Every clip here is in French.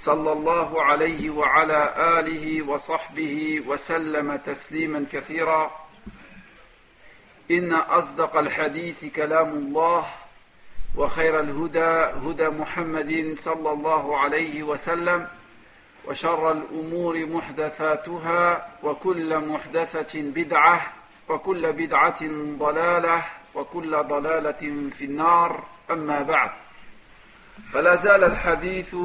صلى الله عليه وعلى آله وصحبه وسلم تسليما كثيرا. إن أصدق الحديث كلام الله وخير الهدى هدى محمد صلى الله عليه وسلم وشر الأمور محدثاتها وكل محدثة بدعة وكل بدعة ضلالة وكل ضلالة في النار. أما بعد فلا زال الحديث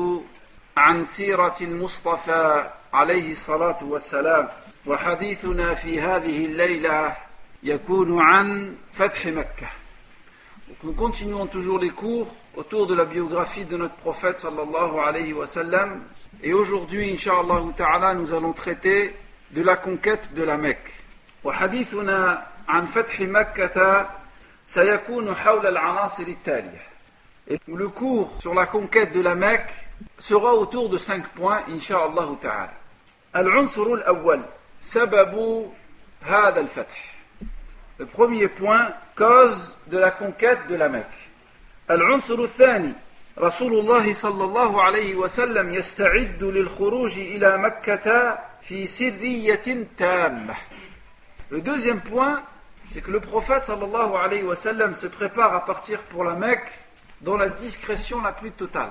عن سيرة المصطفى عليه الصلاة والسلام وحديثنا في هذه الليلة يكون عن فتح مكة Nous continuons toujours les cours autour de la biographie de notre prophète sallallahu alayhi wa sallam. Et aujourd'hui, inshallah ta'ala, nous allons traiter de la conquête de la Mecque. وحديثنا عن فتح مكة سيكون حول العناصر التالية. Le cours sur la conquête de la Mecque sera autour de cinq points, inshallah ta'ala. العنصر الأول سبب هذا الفتح. Le premier point, cause de la conquête de la Mecque. العنصر الثاني رسول الله صلى الله عليه وسلم يستعد للخروج إلى مكة في سرية تامة. Le deuxième point, c'est que le prophète sallallahu alayhi wa sallam se prépare à partir pour la Mecque dans la discrétion la plus totale.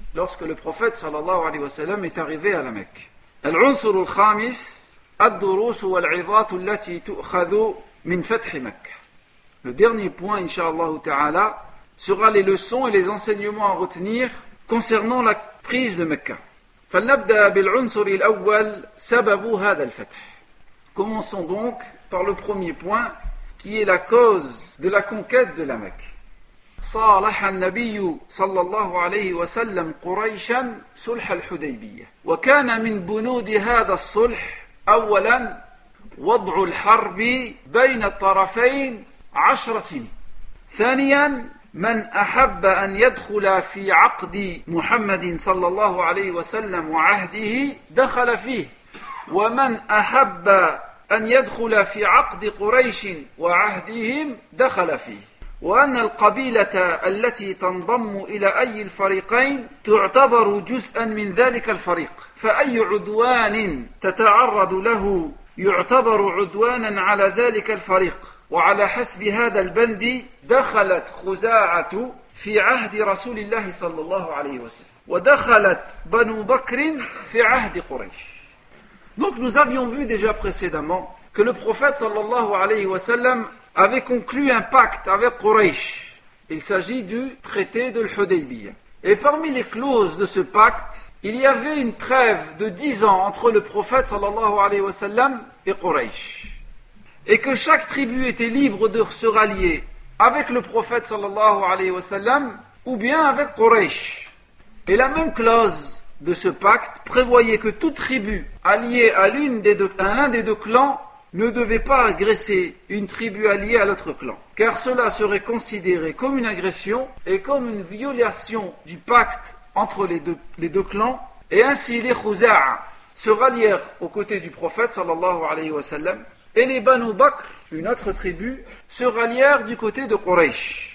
lorsque le prophète sallallahu alayhi wa sallam est arrivé à la Mecque. العنصر الخامس الدروس والعظات التي تؤخذ من فتح مكة. Le dernier point, inshallah ta'ala, sera les leçons et les enseignements à retenir concernant la prise de Mecca. فلنبدأ بالعنصر الأول سبب هذا الفتح. Commençons donc par le premier point qui est la cause de la conquête de la Mecque. صالح النبي صلى الله عليه وسلم قريشا صلح الحديبية. وكان من بنود هذا الصلح أولا وضع الحرب بين الطرفين عشر سنين. ثانيا من أحب أن يدخل في عقد محمد صلى الله عليه وسلم وعهده دخل فيه. ومن أحب أن يدخل في عقد قريش وعهدهم دخل فيه. وأن القبيلة التي تنضم إلى أي الفريقين تعتبر جزءا من ذلك الفريق. فأي عدوان تتعرض له يعتبر عدوانا على ذلك الفريق. وعلى حسب هذا البند دخلت خزاعة في عهد رسول الله صلى الله عليه وسلم. ودخلت بنو بكر في عهد قريش. Donc nous avions vu déjà précédemment que le prophète sallallahu alayhi wa sallam avait conclu un pacte avec Quraysh. Il s'agit du traité de l'Hudaybiyah. Et parmi les clauses de ce pacte, il y avait une trêve de dix ans entre le prophète sallallahu alayhi wa sallam et Quraysh. Et que chaque tribu était libre de se rallier avec le prophète sallallahu alayhi wa sallam ou bien avec Quraysh. Et la même clause de ce pacte prévoyait que toute tribu alliée à l'un des deux clans ne devait pas agresser une tribu alliée à l'autre clan, car cela serait considéré comme une agression et comme une violation du pacte entre les deux, les deux clans, et ainsi les Khuza'a se rallièrent aux côtés du prophète sallallahu alayhi wa sallam, et les Banu Bakr, une autre tribu, se rallièrent du côté de Quraysh.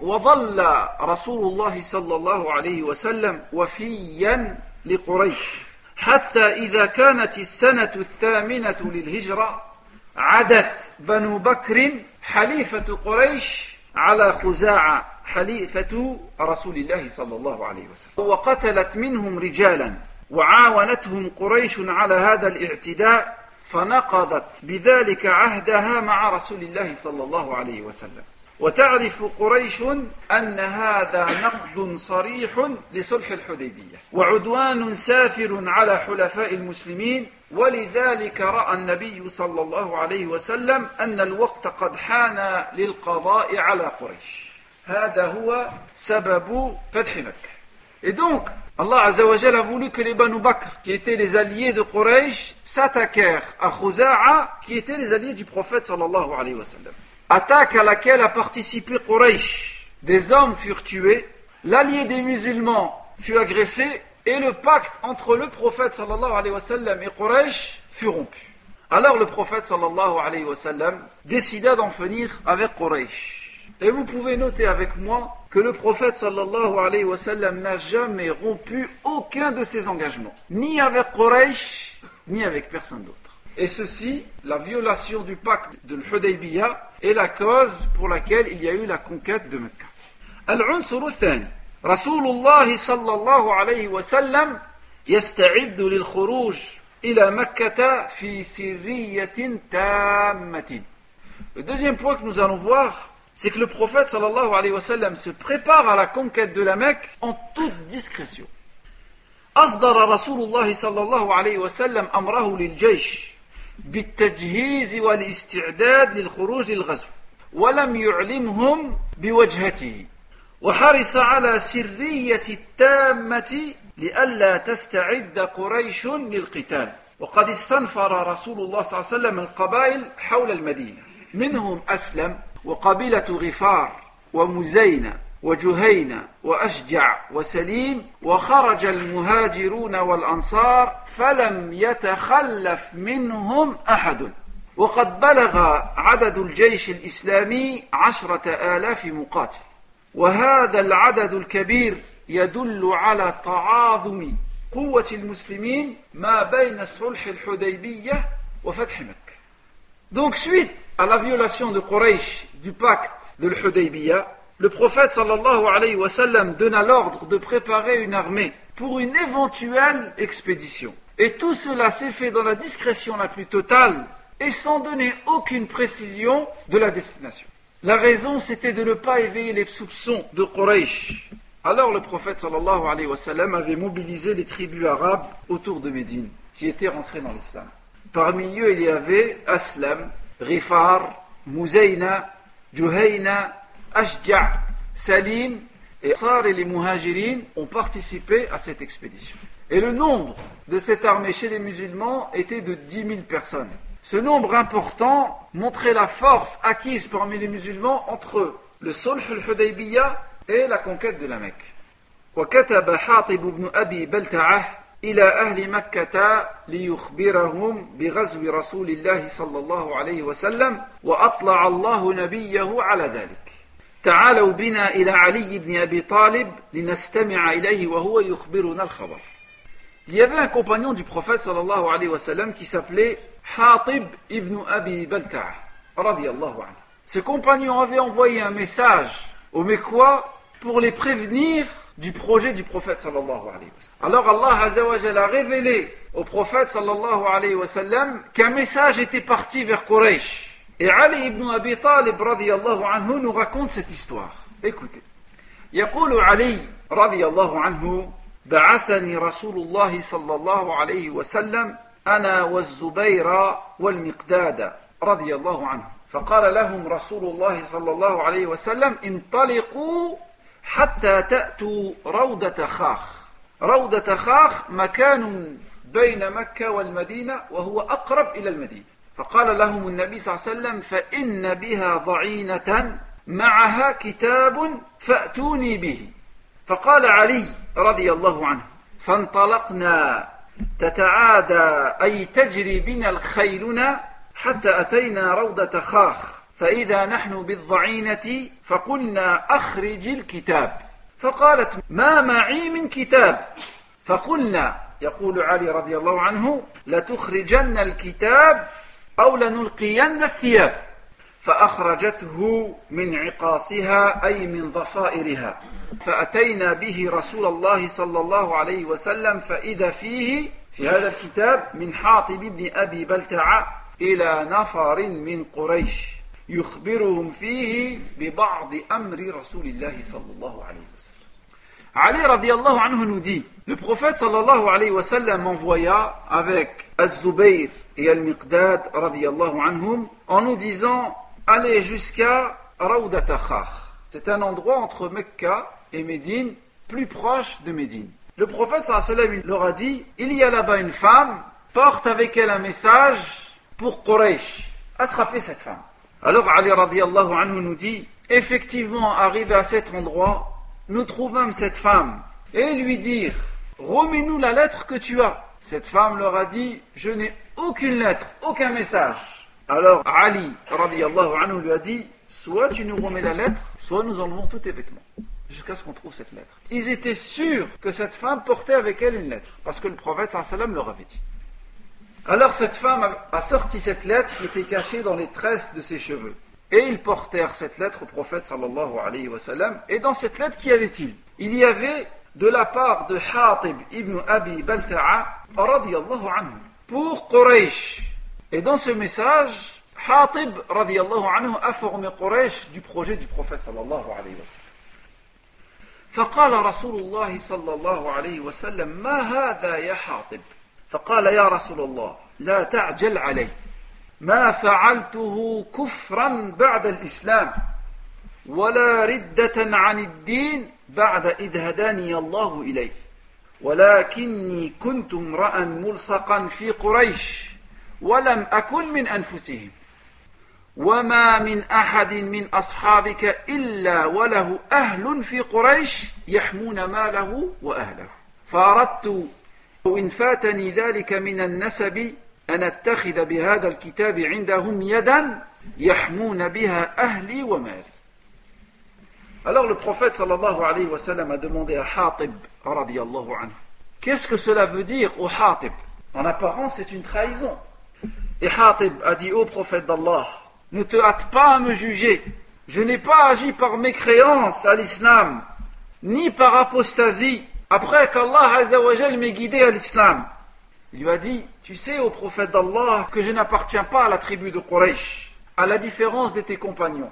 وظل رسول الله صلى الله عليه وسلم وفيا لقريش حتى إذا كانت السنة الثامنة للهجرة عدت بنو بكر حليفة قريش على خزاعة حليفة رسول الله صلى الله عليه وسلم. وقتلت منهم رجالا وعاونتهم قريش على هذا الاعتداء فنقضت بذلك عهدها مع رسول الله صلى الله عليه وسلم. وتعرف قريش أن هذا نقد صريح لصلح الحديبية. وعدوان سافر على حلفاء المسلمين ولذلك رأى النبي صلى الله عليه وسلم أن الوقت قد حان للقضاء على قريش. هذا هو سبب فتح مكة. إذنك الله عز وجل فولوك que بكر Banu Bakr, qui étaient les alliés de Quraysh, s'attaquèrent à Khuza'a, qui étaient les. Attaque à laquelle a participé Quraysh. Des hommes furent tués, l'allié des musulmans fut agressé, et le pacte entre le prophète et Quraysh fut rompu. Alors le prophète sallallahu alayhi wa sallam décida d'en finir avec Quraysh. Et vous pouvez noter avec moi que le prophète n'a jamais rompu aucun de ses engagements, ni avec Quraysh, ni avec personne d'autre. Et ceci, la violation du pacte de l'Hudaybiyah, est la cause pour laquelle il y a eu la conquête de Mecca. العنصر الثاني رسول الله صلى الله عليه وسلم يستعد للخروج إلى مكة في سرية تامة. Le deuxième point que nous allons voir, c'est que le prophète sallallahu alayhi wa sallam se prépare à la conquête de la Mecque en toute discrétion. أصدر رسول الله صلى الله عليه وسلم أمره للجيش بالتجهيز والاستعداد للخروج للغزو ولم يعلمهم بوجهته. وحرص على سرية التامة لئلا تستعد قريش للقتال. وقد استنفر رسول الله صلى الله عليه وسلم القبائل حول المدينة. منهم أسلم وقبيلة غفار ومزينة. وجهينة وأشجع وسليم وخرج المهاجرون والأنصار فلم يتخلف منهم أحد. وقد بلغ عدد الجيش الإسلامي عشرة آلاف مقاتل. وهذا العدد الكبير يدل على تعاظم قوة المسلمين ما بين صلح الحديبية وفتح مكة. Donc suite à la violation de Quraysh du pacte de l'Hudaybiyah, le prophète sallallahu alayhi wa sallam donna l'ordre de préparer une armée pour une éventuelle expédition. Et tout cela s'est fait dans la discrétion la plus totale et sans donner aucune précision de la destination. La raison, c'était de ne pas éveiller les soupçons de Quraysh. Alors le prophète sallallahu alayhi wa sallam avait mobilisé les tribus arabes autour de Médine, qui étaient rentrées dans l'islam. Parmi eux, il y avait Aslam, Rifar, Muzayna, Juhayna, Ashja', Salim, et Sar et les Muhajirin ont participé à cette expédition. Et le nombre de cette armée chez les musulmans était de 10 000 personnes. Ce nombre important montrait la force acquise parmi les musulmans entre le Sulh al-Hudaybiyah et la conquête de la Mecque. وكتب حاطب بن أبي بلتعة إلى أهل مكة ليخبرهم بغزو رسول الله صلى الله عليه وسلم وأطلع الله نبيه على ذلك تعالوا بنا إلى علي بن أبي طالب لنستمع إليه وهو يخبرنا الخبر Il y avait un compagnon du prophète sallallahu alayhi wa sallam qui s'appelait Hatib ibn Abi Balta'a radiyallahu anhu. Ce compagnon avait envoyé un message aux Mécois pour les prévenir du projet du prophète sallallahu alayhi wa sallam. Alors Allah azawajal a révélé au prophète sallallahu alayhi wa sallam qu'un message était parti vers Quraysh. Et Ali ibn Abi Talib radiyallahu anhu nous raconte cette histoire. Écoutez. يقول علي رضي الله عنه بعثني رسول الله صلى الله عليه وسلم أنا والزبير والمقداد رضي الله عنه فقال لهم رسول الله صلى الله عليه وسلم انطلقوا حتى تأتوا روضة خاخ روضة خاخ مكان بين مكة والمدينة وهو أقرب إلى المدينة فقال لهم النبي صلى الله عليه وسلم فإن بها ضعينة معها كتاب فأتوني به. فقال علي رضي الله عنه فانطلقنا تتعادى أي تجري بنا الخيلنا حتى أتينا روضة خاخ فإذا نحن بالضعينة فقلنا أخرج الكتاب. فقالت ما معي من كتاب؟ فقلنا يقول علي رضي الله عنه لتخرجن الكتاب أو لنلقين الثياب فأخرجته من عقاصها أي من ضفائرها فأتينا به رسول الله صلى الله عليه وسلم فإذا فيه في هذا الكتاب من حاطب بن أبي بلتع إلى نفر من قريش. يخبرهم فيه ببعض أمر رسول الله صلى الله عليه وسلم. Ali radiallahu anhu nous dit Le prophète sallallahu alayhi wa sallam envoya avec Az-Zubayr et Al-Miqdad en nous disant Allez jusqu'à Raoudatakha. C'est un endroit entre Mecca et Médine, plus proche de Médine. Le prophète sallallahu alayhi wa sallam leur a dit Il y a là-bas une femme, porte avec elle un message pour Quraysh. Attrapez cette femme. Alors Ali radiallahu anhu nous dit Effectivement, arrivé à cet endroit, nous trouvâmes cette femme et lui dire Remets-nous la lettre que tu as. Cette femme leur a dit Je n'ai aucune lettre, aucun message. Alors Ali anhu lui a dit Soit tu nous remets la lettre, soit nous enlevons tous tes vêtements. Jusqu'à ce qu'on trouve cette lettre. Ils étaient sûrs que cette femme portait avec elle une lettre, parce que le prophète leur avait dit. Alors cette femme a sorti cette lettre qui était cachée dans les tresses de ses cheveux. Et ils portèrent cette lettre au prophète sallallahu alayhi wa sallam. Et dans cette lettre, qu'y avait-il Il y avait de la part de Hatib ibn Abi Balta'a radiyallahu anhu pour Quraysh. Et dans ce message, Hatib radiyallahu anhu a formé Quraysh du projet du prophète sallallahu alayhi wa sallam. فقال رسول الله صلى الله عليه وسلم ما هذا يا حاطب فقال يا رسول الله لا تعجل علي ما فعلته كفرا بعد الإسلام ولا ردة عن الدين بعد إذ هداني الله إليه. ولكني كنت امرأ ملصقا في قريش ولم أكن من أنفسهم. وما من أحد من أصحابك إلا وله أهل في قريش يحمون ماله وأهله. فأردت وإن فاتني ذلك من النسب أن أتخذ بهذا الكتاب عندهم يدا يحمون بها أهلي ومالي Alors le prophète sallallahu alayhi wa sallam a demandé à Hatib radiallahu anhu Qu'est-ce que cela veut dire au Hatib En apparence c'est une trahison. Et Hatib a dit au prophète d'Allah Ne te hâte pas à me juger. Je n'ai pas agi par mécréance à l'islam, ni par apostasie, après qu'Allah m'ait guidé à l'islam. Il lui a dit tu sais, au prophète d'Allah, que je n'appartiens pas à la tribu de Quraysh, à la différence de tes compagnons.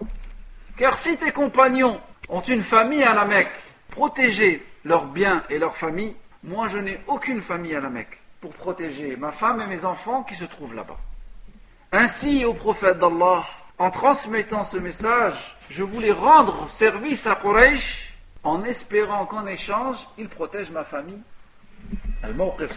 Car si tes compagnons ont une famille à la Mecque, protéger leurs biens et leurs familles, moi je n'ai aucune famille à la Mecque pour protéger ma femme et mes enfants qui se trouvent là-bas. Ainsi, au prophète d'Allah, en transmettant ce message, je voulais rendre service à Quraysh en espérant qu'en échange, il protège ma famille. Al-Mawqif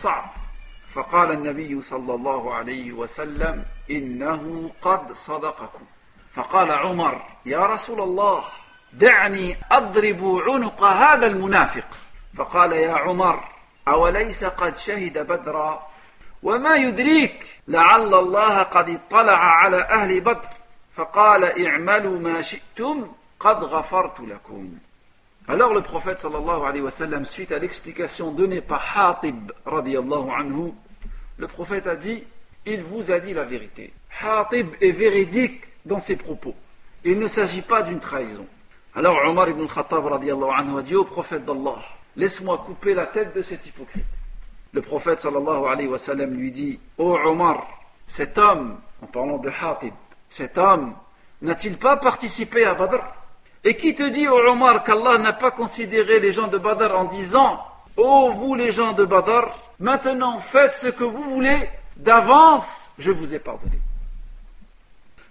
فقال النبي صلى الله عليه وسلم إنه قد صدقكم. فقال عمر يا رسول الله دعني أضرب عنق هذا المنافق. فقال يا عمر أوليس قد شهد بدرا؟ وما يدريك لعل الله قد اطلع على أهل بدر. فقال اعملوا ما شئتم قد غفرت لكم. Alors le prophète sallallahu alayhi wa sallam, suite à l'explication donnée par Hatib radiallahu anhu, le prophète a dit Il vous a dit la vérité. Hatib est véridique dans ses propos. Il ne s'agit pas d'une trahison. Alors Omar ibn Khattab anhu a dit au prophète d'Allah Laisse-moi couper la tête de cet hypocrite. Le prophète sallallahu alayhi wa sallam lui dit Ô oh Omar, cet homme, en parlant de Hatib, cet homme n'a-t-il pas participé à Badr? Et qui te dit, ô Omar, qu'Allah n'a pas considéré les gens de Badr en disant Ô oh, vous les gens de Badr, Maintenant, faites ce que vous voulez. D'avance, je vous ai pardonné.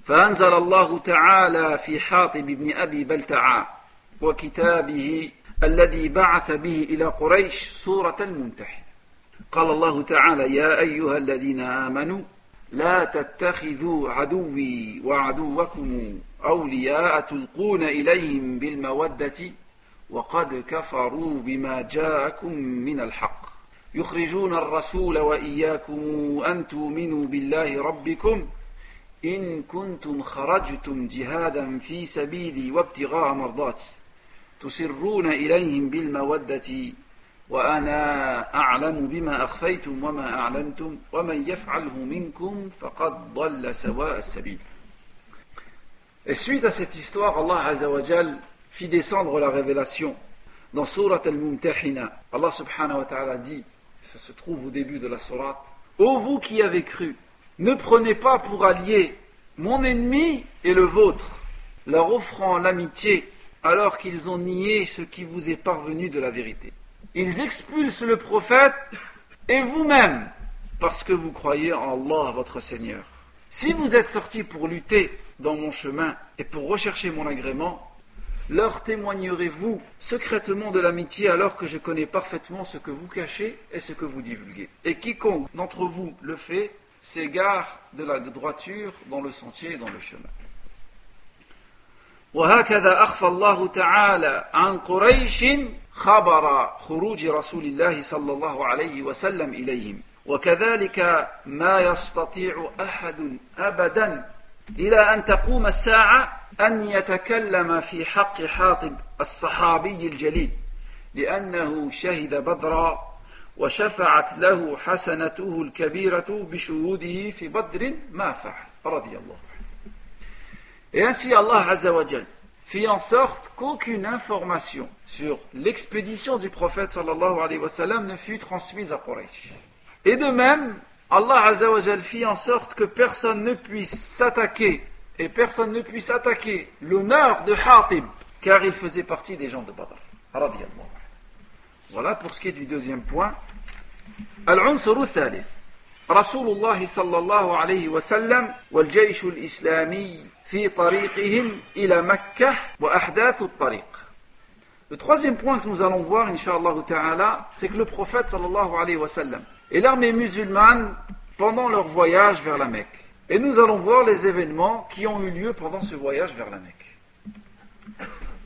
فأنزل الله تعالى في حاطب بن أبي بلتعاء وكتابه الذي بعث به إلى قريش سورة الممتحن قال الله تعالى يا أيها الذين آمنوا لا تتخذوا عدوي وعدوكم أولياء تلقون إليهم بالمودة وقد كفروا بما جاءكم من الحق يخرجون الرسول وإياكم أن تؤمنوا بالله ربكم إن كنتم خرجتم جهادا في سبيلي وابتغاء مرضاتي تسرون إليهم بالمودة وأنا أعلم بما أخفيتم وما أعلنتم ومن يفعله منكم فقد ضل سواء السبيل Et suite à cette histoire, Allah Azzawajal fit descendre la révélation dans Surat al-Mumtahina. Allah subhanahu wa ta'ala dit ça se trouve au début de la sourate, Ô vous qui avez cru, ne prenez pas pour allié mon ennemi et le vôtre, leur offrant l'amitié alors qu'ils ont nié ce qui vous est parvenu de la vérité. Ils expulsent le prophète et vous-même parce que vous croyez en Allah votre Seigneur. Si vous êtes sortis pour lutter dans mon chemin et pour rechercher mon agrément, leur témoignerez-vous secrètement de l'amitié alors que je connais parfaitement ce que vous cachez et ce que vous divulguez. Et quiconque d'entre vous le fait s'égare de la droiture dans le sentier et dans le chemin. وهكذا أخفى الله تعالى عن قريش خبر خروج رسول الله صلى الله عليه وسلم إليهم وكذلك ما يستطيع أحد أبدا إلى أن تقوم الساعة أن يتكلم في حق حاطب الصحابي الجليل لأنه شهد بدرا وشفعت له حسنته الكبيرة بشهوده في بدر ما فعل رضي الله عنه Et ainsi Allah Azzawajal fit en sorte qu'aucune information sur l'expédition du prophète sallallahu alayhi wa sallam ne fut transmise à Quraysh. Et de même, Allah Azzawajal fit en sorte que personne ne puisse s'attaquer et personne ne puisse attaquer l'honneur de Hatib, car il faisait partie des gens de Badr. Voilà pour ce qui est du deuxième point. العنصر الثالث رسول الله صلى الله عليه وسلم والجيش الإسلامي في طريقهم إلى مكة وأحداث الطريق Le troisième point que nous allons voir, inshallah ta'ala, c'est que le prophète sallallahu alayhi wa sallam et l'armée musulmane pendant leur voyage vers la Mecque. Et nous allons voir les événements qui ont eu lieu pendant ce voyage vers la Mecque.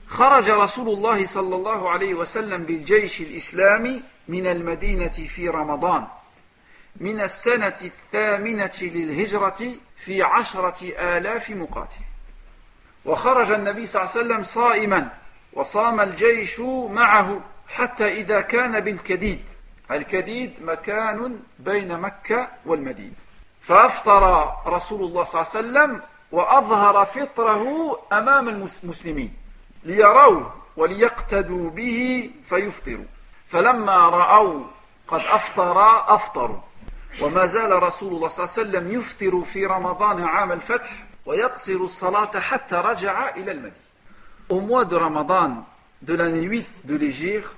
خرج رسول الله صلى الله عليه وسلم بالجيش الإسلامي من المدينة في رمضان من السنة الثامنة للهجرة في عشرة آلاف مقاتل وخرج النبي صلى الله عليه وسلم صائما وصام الجيش معه حتى إذا كان بالكديد الكديد مكان بين مكة والمدينة فأفطر رسول الله صلى الله عليه وسلم وأظهر فطره أمام المسلمين ليروه وليقتدوا به فيفطروا. فلما رأوا قد أفطر أفطروا. وما زال رسول الله صلى الله عليه وسلم يفطر في رمضان عام الفتح ويقصر الصلاة حتى رجع إلى المدينة. Au mois de Ramadan de l'année 8 de l'Égypte,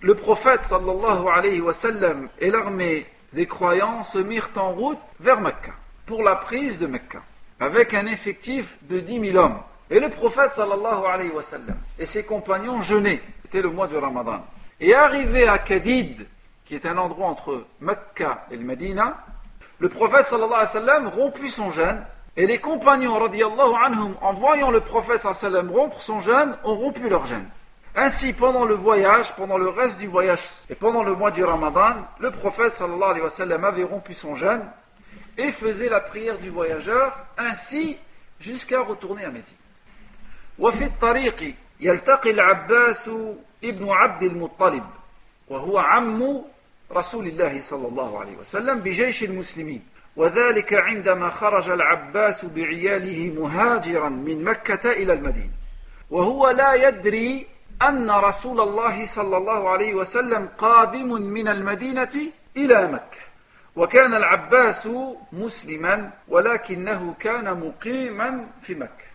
le prophète sallallahu alayhi wa sallam et l'armée des croyants se mirent en route vers Mecca pour la prise de Mecca avec un effectif de 10 000 hommes. Et le prophète sallallahu et ses compagnons jeûnaient. C'était le mois du Ramadan. Et arrivé à Kadid, qui est un endroit entre Mecca et le Medina, le prophète sallallahu alayhi rompit son jeûne et les compagnons anhum, en voyant le prophète sallallahu alayhi wa sallam rompre son jeûne, ont rompu leur jeûne. Ainsi, pendant le voyage, pendant le reste du voyage et pendant le mois du Ramadan, le prophète sallallahu alayhi wa sallam avait rompu son jeûne et faisait la prière du voyageur, ainsi jusqu'à retourner à Médine. وفي الطريق يلتقي العباس ابن عبد المطلب وهو عم رسول الله صلى الله عليه وسلم بجيش المسلمين وذلك عندما خرج العباس بعياله مهاجرا من مكة إلى المدينة وهو لا يدري أن رسول الله صلى الله عليه وسلم قادم من المدينة إلى مكة وكان العباس مسلما ولكنه كان مقيما في مكة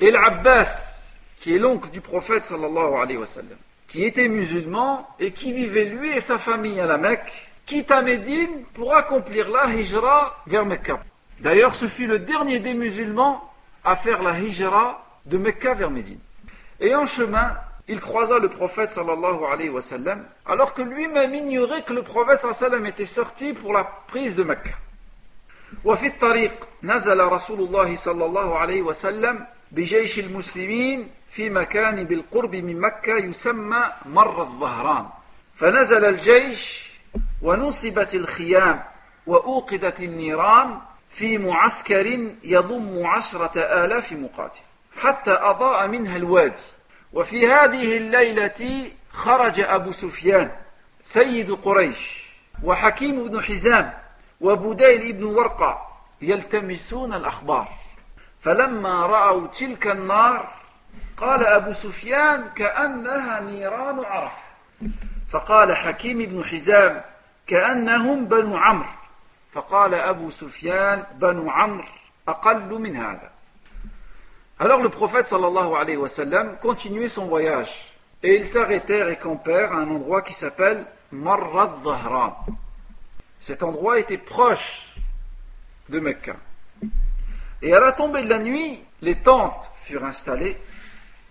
Et l'Abbas, qui est l'oncle du prophète sallallahu alayhi wa sallam, qui était musulman et qui vivait lui et sa famille à la Mecque, quitta Médine pour accomplir la hijra vers Mecca. D'ailleurs, ce fut le dernier des musulmans à faire la hijra de Mecca vers Médine. Et en chemin, il croisa le prophète sallallahu alayhi wa sallam, alors que lui-même ignorait que le prophète sallallahu alayhi wa sallam était sorti pour la prise de Mecca. وفي الطريق نزل رسول الله صلى الله عليه وسلم بجيش المسلمين في مكان بالقرب من مكة يسمى مر الظهران فنزل الجيش ونصبت الخيام وأوقدت النيران في معسكر يضم عشرة آلاف مقاتل حتى أضاء منها الوادي. وفي هذه الليلة خرج أبو سفيان سيد قريش وحكيم بن حزام وبديل بن ورقة يلتمسون الأخبار. فلما رأوا تلك النار قال أبو سفيان كأنها نيران عرفة. فقال حكيم بن حزام كأنهم بنو عمرو. فقال أبو سفيان بنو عمرو أقل من هذا. Alors le prophète sallallahu alayhi wa sallam continuait son voyage et ils s'arrêtèrent et campèrent à un endroit qui s'appelle Marrad Dhahran. Cet endroit était proche de Mecca. Et à la tombée de la nuit, les tentes furent installées,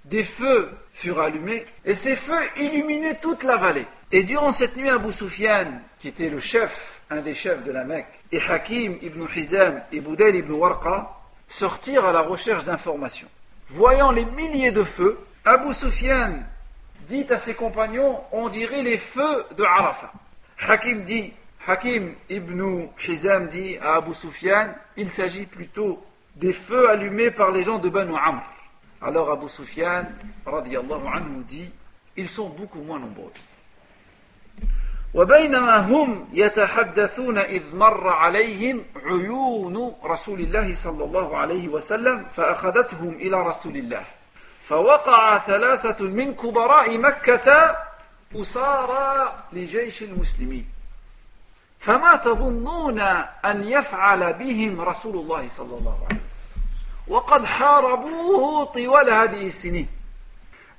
des feux furent allumés, et ces feux illuminaient toute la vallée. Et durant cette nuit, Abu Sufyan, qui était le chef, un des chefs de la Mecque, et Hakim ibn Hizam et Boudel ibn Warqa sortirent à la recherche d'informations. Voyant les milliers de feux, Abu Sufyan dit à ses compagnons, on dirait les feux de Arafat. Hakim dit, Hakim ibn Hizam dit à Abu Sufyan, il s'agit plutôt des feux allumés par les gens de Banu Amr. Alors Abu Sufyan, anhu, dit, ils sont beaucoup moins nombreux. وبينما هم يتحدثون إذ مر عليهم عيون رسول الله صلى الله عليه وسلم فأخذتهم إلى رسول الله. فوقع ثلاثة من كبراء مكة أسارى لجيش المسلمين. فما تظنون أن يفعل بهم رسول الله صلى الله عليه وسلم؟ وقد حاربوه طوال هذه السنين.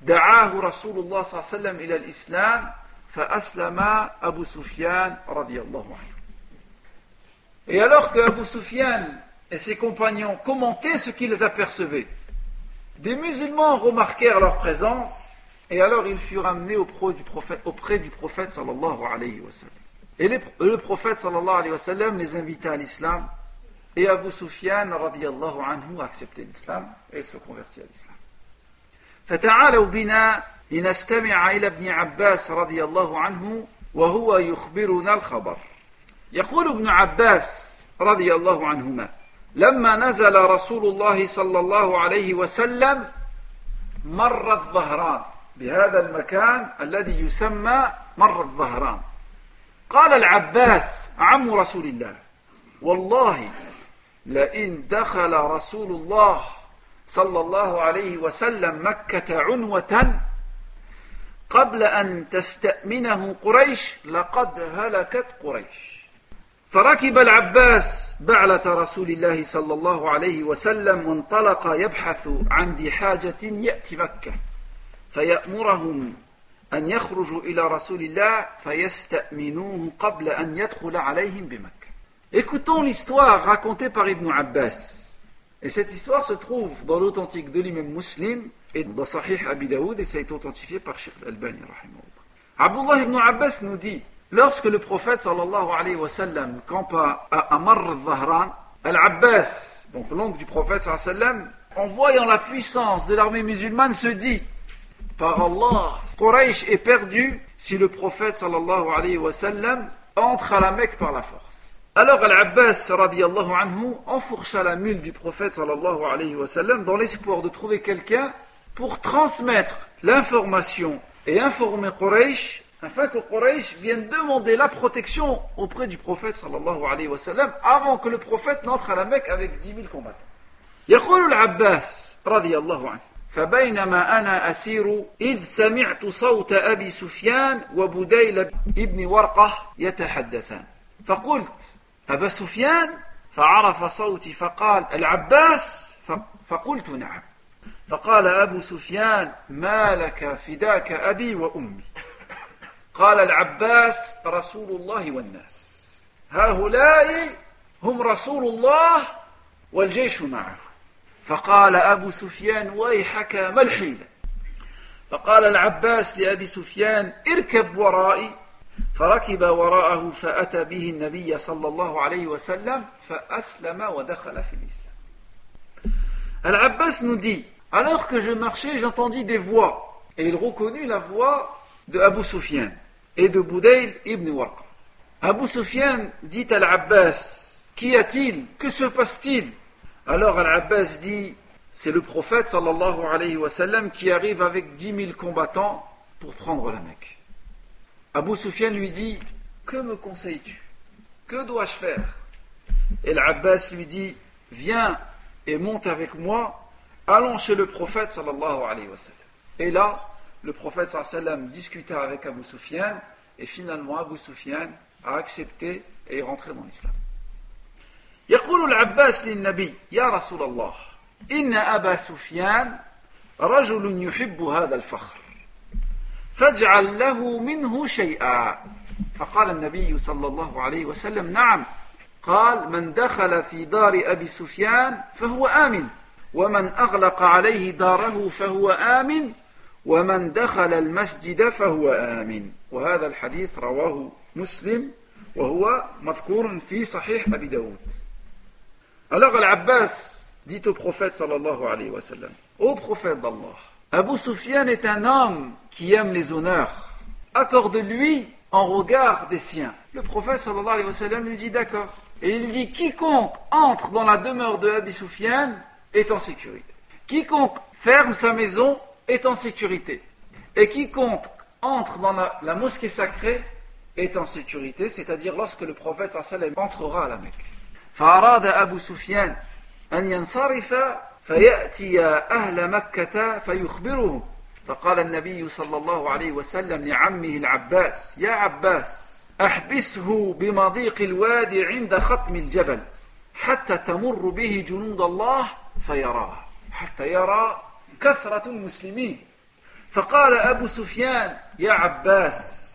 دعاه رسول الله صلى الله عليه وسلم إلى الإسلام فأسلم أبو سفيان رضي الله عنه Et alors que Abu Sufyan et ses compagnons commentaient ce qu'ils apercevaient, des musulmans remarquèrent leur présence et alors ils furent amenés auprès du prophète, auprès du prophète sallallahu alayhi wa sallam. Et le prophète sallallahu alayhi wa sallam les invita à l'islam et Abu Sufyan radiallahu anhu a accepté l'islam et se convertit à l'islam. لنستمع إلى ابن عباس رضي الله عنه وهو يخبرنا الخبر. يقول ابن عباس رضي الله عنهما لما نزل رسول الله صلى الله عليه وسلم مر الظهران بهذا المكان الذي يسمى مر الظهران. قال العباس عم رسول الله والله لئن دخل رسول الله صلى الله عليه وسلم مكة عنوة قبل أن تستأمنه قريش لقد هلكت قريش فركب العباس بعلة رسول الله صلى الله عليه وسلم وانطلق يبحث عن ذي حاجة يأتي مكة فيأمرهم أن يخرجوا إلى رسول الله فيستأمنوه قبل أن يدخل عليهم بمكة Écoutons l'histoire racontée par Ibn Abbas. Et cette histoire se trouve dans l'authentique de l'imam muslim et dans Sahih Abi Daoud et ça a été authentifié par Sheikh Al-Albani. Abdullah ibn Abbas nous dit lorsque le prophète sallallahu alayhi wa sallam campa à Amar al-Zahran, Al-Abbas, donc l'oncle du prophète sallallahu alayhi wa sallam, en voyant la puissance de l'armée musulmane, se dit par Allah, Quraysh est perdu si le prophète sallallahu alayhi wa sallam entre à la Mecque par la force. Alors Al-Abbas radiallahu anhu enfourcha la mule du prophète sallallahu alayhi wa sallam dans l'espoir de trouver quelqu'un pour transmettre l'information et informer Quraysh afin que Quraysh vienne demander la protection auprès du prophète sallallahu alayhi wa sallam avant que le prophète n'entre à la Mecque avec 10 000 combattants. يقول العباس رضي الله عنه فبينما أنا أسير إذ سمعت صوت أبي سفيان وبديل ابن ورقة يتحدثان فقلت أبا سفيان فعرف صوتي فقال العباس؟ فقلت نعم. فقال أبو سفيان ما لك فداك أبي وأمي؟ قال العباس رسول الله والناس. هؤلاء هم رسول الله والجيش معه. فقال أبو سفيان ويحك ما الحيلة؟ فقال العباس لأبي سفيان اركب ورائي. فركب وراءه فأتى به النبي صلى الله عليه وسلم فأسلم ودخل في الإسلام Al-Abbas nous dit Alors que je marchais, j'entendis des voix. Et il reconnut la voix de Abu Sufyan et de Boudayl ibn Warqa. Abu Sufyan dit à Al-Abbas Qu'y a-t-il Que se passe-t-il Alors Al-Abbas dit C'est le prophète sallallahu alayhi wa sallam qui arrive avec dix mille combattants pour prendre la Mecque. Abu Sufyan lui dit Que me conseilles-tu Que dois-je faire Et l'Abbas lui dit Viens et monte avec moi allons chez le prophète sallallahu alayhi wa sallam. Et là, le prophète sallallahu alayhi wa sallam discuta avec Abu Sufyan, et finalement Abu Sufyan a accepté et est rentré dans l'islam. يقول العباس للنبي يا رسول الله إن أبا سفيان رجل يحب هذا الفخر فاجعل له منه شيئا. فقال النبي صلى الله عليه وسلم نعم. قال من دخل في دار أبي سفيان فهو آمن. ومن أغلق عليه داره فهو آمن. ومن دخل المسجد فهو آمن. وهذا الحديث رواه مسلم وهو مذكور في صحيح أبي داود. Alors Al-Abbas dit au prophète sallallahu alayhi wa sallam, Ô prophète d'Allah, Abu Sufyan est un homme qui aime les honneurs. Accorde-lui en regard des siens. Le prophète sallallahu alayhi wa sallam lui dit d'accord. Et il dit quiconque entre dans la demeure de Abu Sufyan est en sécurité. Quiconque ferme sa maison est en sécurité. Et quiconque entre dans la, la mosquée sacrée est en sécurité, c'est-à-dire lorsque le prophète sallallahu alayhi wa sallam entrera à la Mecque. فأراد أبو سفيان أن ينصرف فيأتي أهل مكة فيخبرهم. فقال النبي صلى الله عليه وسلم لعمه العباس يا عباس أحبسه بمضيق الوادي عند ختم الجبل حتى تمر به جنود الله فيراه حتى يرى كثرة المسلمين. فقال أبو سفيان يا عباس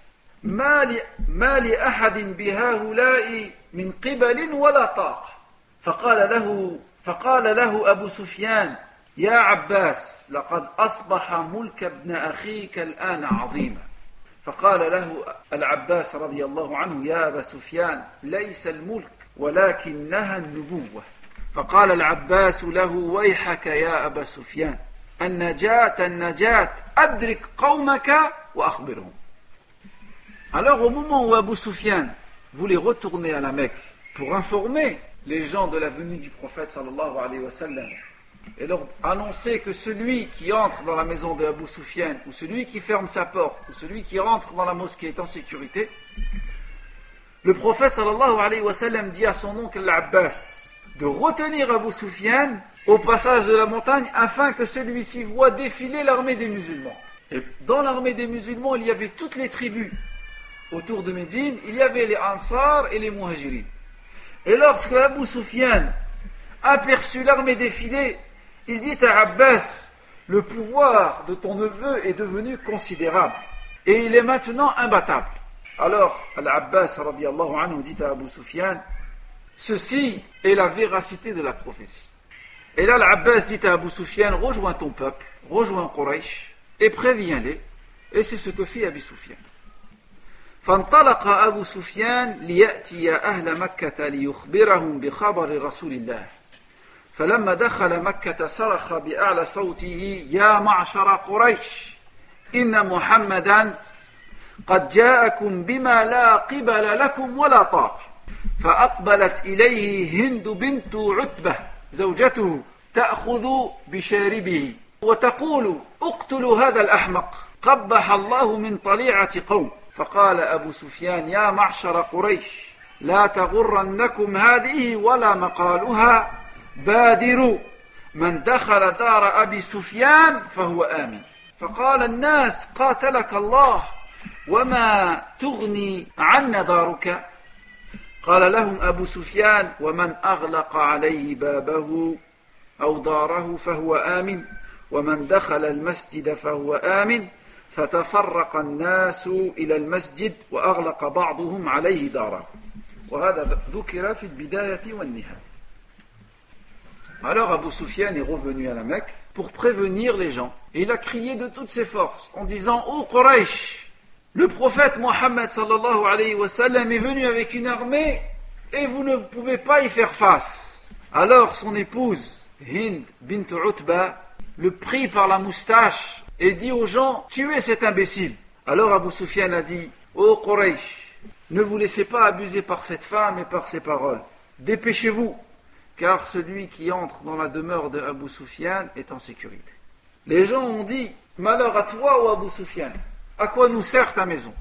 ما, ما لأحد بهؤلاء من قبل ولا طاقة فقال له فقال له أبو سفيان يا عباس لقد أصبح ملك ابن أخيك الآن عظيما. فقال له العباس رضي الله عنه يا أبا سفيان ليس الملك ولكنها النبوة. فقال العباس له ويحك يا أبا سفيان النجاة النجاة أدرك قومك وأخبرهم. Alors au moment où Abu Sufyan voulait retourner à la Mecque pour informer les gens de la venue du prophète et leur annoncer que celui qui entre dans la maison de Abu Sufyan ou celui qui ferme sa porte ou celui qui rentre dans la mosquée est en sécurité, le prophète sallallahu alayhi wa sallam dit à son oncle Abbas de retenir Abu Sufyan au passage de la montagne afin que celui-ci voit défiler l'armée des musulmans. Et dans l'armée des musulmans, il y avait toutes les tribus autour de Médine, il y avait les Ansar et les Muhajirin. Et lorsque Abu Sufyan aperçut l'armée défiler, il dit à Abbas, le pouvoir de ton neveu est devenu considérable et il est maintenant imbattable. Alors, Al-Abbas dit à Abu Sufyan, ceci est la véracité de la prophétie. Et là, Al-Abbas dit à Abu Sufyan, rejoins ton peuple, rejoins Quraysh et préviens-les. Et c'est ce que fit Abu Sufyan. فانطلق أبو سفيان ليأتي أهل مكة ليخبرهم بخبر رسول الله. فلما دخل مكة صرخ بأعلى صوته يا معشر قريش إن محمدا قد جاءكم بما لا قبل لكم ولا طاق فأقبلت إليه هند بنت عتبة زوجته تأخذ بشاربه وتقول اقتلوا هذا الأحمق قبح الله من طليعة قوم. فقال أبو سفيان يا معشر قريش لا تغرنكم هذه ولا مقالها. بادروا من دخل دار أبي سفيان فهو آمن. فقال الناس قاتلك الله وما تغني عنا دارك؟ قال لهم أبو سفيان ومن أغلق عليه بابه أو داره فهو آمن ومن دخل المسجد فهو آمن. فتفرق الناس إلى المسجد وأغلق بعضهم عليه داره وهذا ذكر في البداية والنهاية Alors Abu Sufyan est revenu à la Mecque pour prévenir les gens. Et il a crié de toutes ses forces en disant Ô oh Quraysh, le prophète Mohammed sallallahu alayhi wa sallam est venu avec une armée et vous ne pouvez pas y faire face. Alors son épouse, Hind bint Utba, le prit par la moustache et dit aux gens Tuez cet imbécile. Alors Abu Sufyan a dit Ô oh Quraysh, ne vous laissez pas abuser par cette femme et par ses paroles. Dépêchez-vous, car celui qui entre dans la demeure de Abu Sufyan est en sécurité. Les gens ont dit Malheur à toi, ou Abu Sufyan, à quoi nous sert ta maison?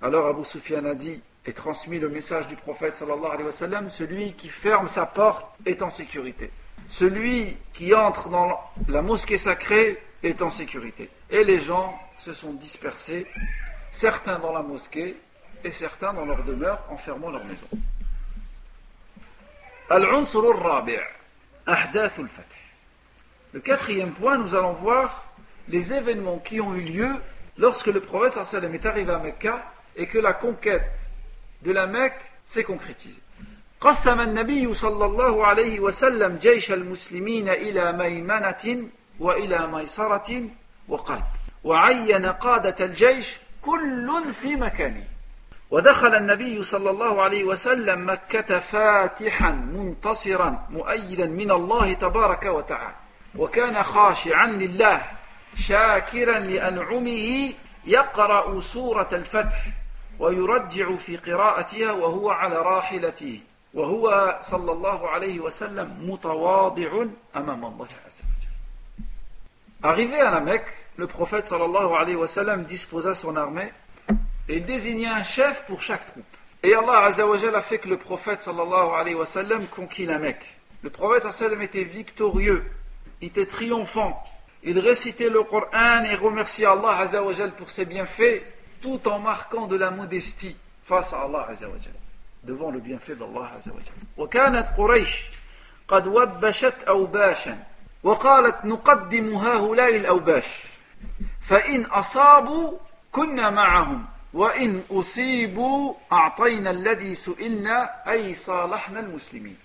Alors Abu Sufyan a dit et transmis le message du prophète Celui qui ferme sa porte est en sécurité. Celui qui entre dans la mosquée sacrée est en sécurité. Et les gens se sont dispersés, certains dans la mosquée et certains dans leur demeure en fermant leur maison. Al-Unsur al-Rabi' Ahdath al-Fath. Le quatrième point, nous allons voir les événements qui ont eu lieu lorsque le prophète sallam est arrivé à Mecca et que la conquête de la Mecque s'est concrétisée. قسم النبي صلى الله عليه وسلم جيش المسلمين إلى ميمنة وإلى ميسرة وقلب. وعين قادة الجيش كل في مكانه. ودخل النبي صلى الله عليه وسلم مكة فاتحا منتصرا مؤيدا من الله تبارك وتعالى. وكان خاشعا لله شاكرا لأنعمه يقرأ سورة الفتح ويرجع في قراءتها وهو على راحلته. وهو صلى الله عليه وسلم متواضع أمام الله عز وجل. Arrivé à la Mecque, le prophète sallallahu alayhi wa sallam disposa son armée et il désigna un chef pour chaque troupe. Et Allah azawajal a fait que le prophète sallallahu alayhi wa sallam conquit la Mecque. Le prophète sallallahu alayhi wa sallam était victorieux, il était triomphant. Il récitait le Coran et remerciait Allah azawajal pour ses bienfaits tout en marquant de la modestie face à Allah azawajal, devant le bienfait d'Allah azawajal. وكانت قريش قد وبشت أوباشا وقالت نقدم هؤلاء الأوباش فإن أصابوا كنا معهم وإن أصيبوا أعطينا الذي سئلنا أي صالحنا المسلمين